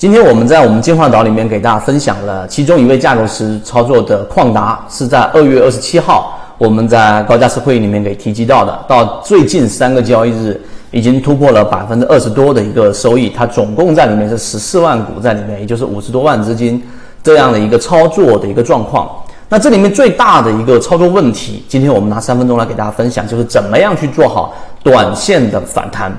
今天我们在我们进化岛里面给大家分享了其中一位架构师操作的矿达，是在二月二十七号我们在高价值会议里面给提及到的。到最近三个交易日，已经突破了百分之二十多的一个收益。它总共在里面是十四万股在里面，也就是五十多万资金这样的一个操作的一个状况。那这里面最大的一个操作问题，今天我们拿三分钟来给大家分享，就是怎么样去做好短线的反弹。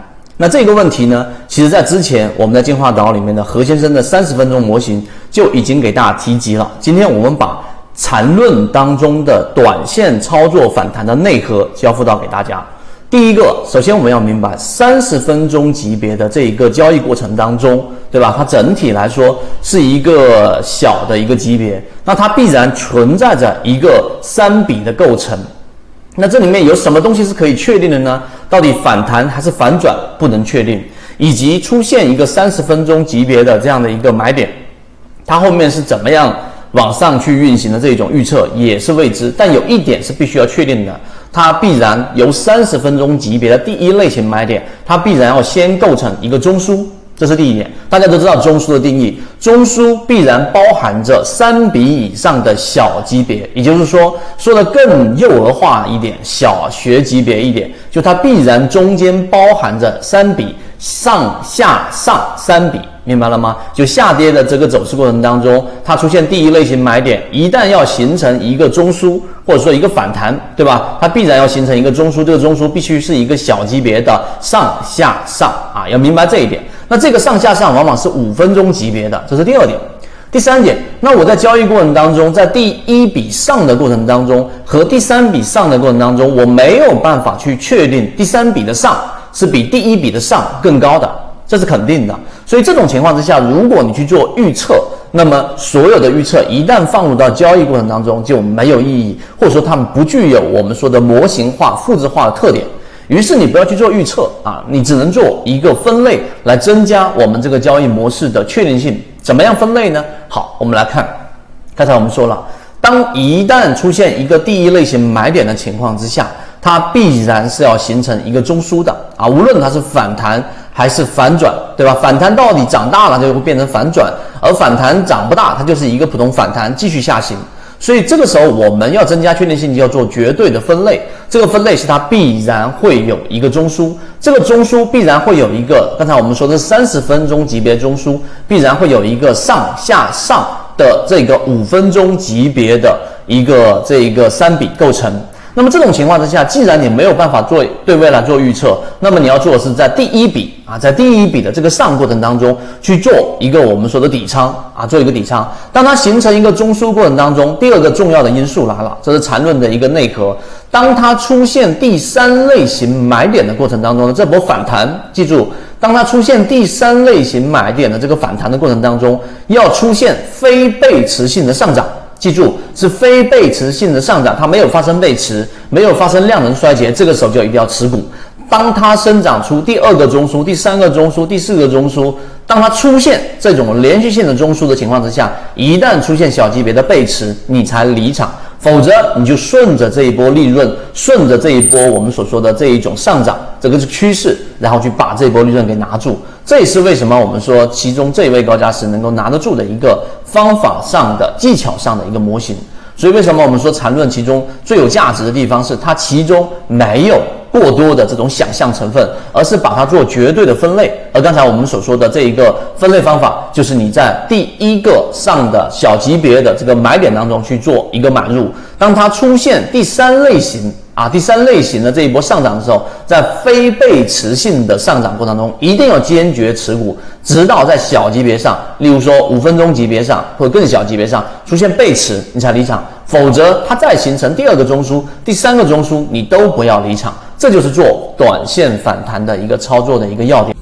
那这个问题呢，其实在之前我们在进化岛里面的何先生的三十分钟模型就已经给大家提及了。今天我们把缠论当中的短线操作反弹的内核交付到给大家。第一个，首先我们要明白三十分钟级别的这一个交易过程当中，对吧？它整体来说是一个小的一个级别，那它必然存在着一个三笔的构成。那这里面有什么东西是可以确定的呢？到底反弹还是反转不能确定，以及出现一个三十分钟级别的这样的一个买点，它后面是怎么样往上去运行的这种预测也是未知。但有一点是必须要确定的，它必然由三十分钟级别的第一类型买点，它必然要先构成一个中枢。这是第一点，大家都知道中枢的定义，中枢必然包含着三笔以上的小级别，也就是说，说的更幼儿化一点，小学级别一点，就它必然中间包含着三笔上下上三笔，明白了吗？就下跌的这个走势过程当中，它出现第一类型买点，一旦要形成一个中枢或者说一个反弹，对吧？它必然要形成一个中枢，这个中枢必须是一个小级别的上下上啊，要明白这一点。那这个上下上往往是五分钟级别的，这是第二点。第三点，那我在交易过程当中，在第一笔上的过程当中和第三笔上的过程当中，我没有办法去确定第三笔的上是比第一笔的上更高的，这是肯定的。所以这种情况之下，如果你去做预测，那么所有的预测一旦放入到交易过程当中就没有意义，或者说它们不具有我们说的模型化、复制化的特点。于是你不要去做预测啊，你只能做一个分类来增加我们这个交易模式的确定性。怎么样分类呢？好，我们来看，刚才我们说了，当一旦出现一个第一类型买点的情况之下，它必然是要形成一个中枢的啊，无论它是反弹还是反转，对吧？反弹到底长大了它就会变成反转，而反弹长不大，它就是一个普通反弹继续下行。所以这个时候我们要增加确定性，就要做绝对的分类。这个分类是它必然会有一个中枢，这个中枢必然会有一个，刚才我们说的三十分钟级别中枢，必然会有一个上下上的这个五分钟级别的一个这一个三笔构成。那么这种情况之下，既然你没有办法做对未来做预测，那么你要做的是在第一笔啊，在第一笔的这个上过程当中去做一个我们说的底仓啊，做一个底仓。当它形成一个中枢过程当中，第二个重要的因素来了，这是缠论的一个内核。当它出现第三类型买点的过程当中，这波反弹，记住，当它出现第三类型买点的这个反弹的过程当中，要出现非背驰性的上涨。记住，是非背驰性的上涨，它没有发生背驰，没有发生量能衰竭，这个时候就一定要持股。当它生长出第二个中枢、第三个中枢、第四个中枢，当它出现这种连续性的中枢的情况之下，一旦出现小级别的背驰，你才离场。否则，你就顺着这一波利润，顺着这一波我们所说的这一种上涨，这个是趋势，然后去把这一波利润给拿住。这也是为什么我们说其中这一位高价师能够拿得住的一个方法上的技巧上的一个模型。所以，为什么我们说缠论其中最有价值的地方是它其中没有。过多的这种想象成分，而是把它做绝对的分类。而刚才我们所说的这一个分类方法，就是你在第一个上的小级别的这个买点当中去做一个买入，当它出现第三类型啊，第三类型的这一波上涨的时候，在非背驰性的上涨过程中，一定要坚决持股，直到在小级别上，例如说五分钟级别上或者更小级别上出现背驰，你才离场。否则，它再形成第二个中枢、第三个中枢，你都不要离场。这就是做短线反弹的一个操作的一个要点。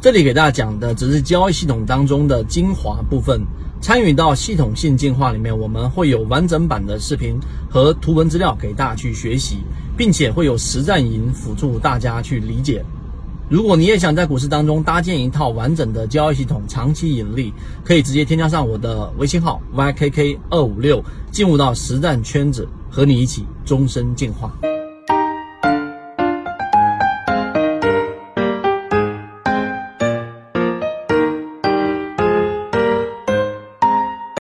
这里给大家讲的只是交易系统当中的精华部分，参与到系统性进化里面，我们会有完整版的视频和图文资料给大家去学习，并且会有实战营辅助大家去理解。如果你也想在股市当中搭建一套完整的交易系统，长期盈利，可以直接添加上我的微信号 ykk 二五六，进入到实战圈子，和你一起终身进化。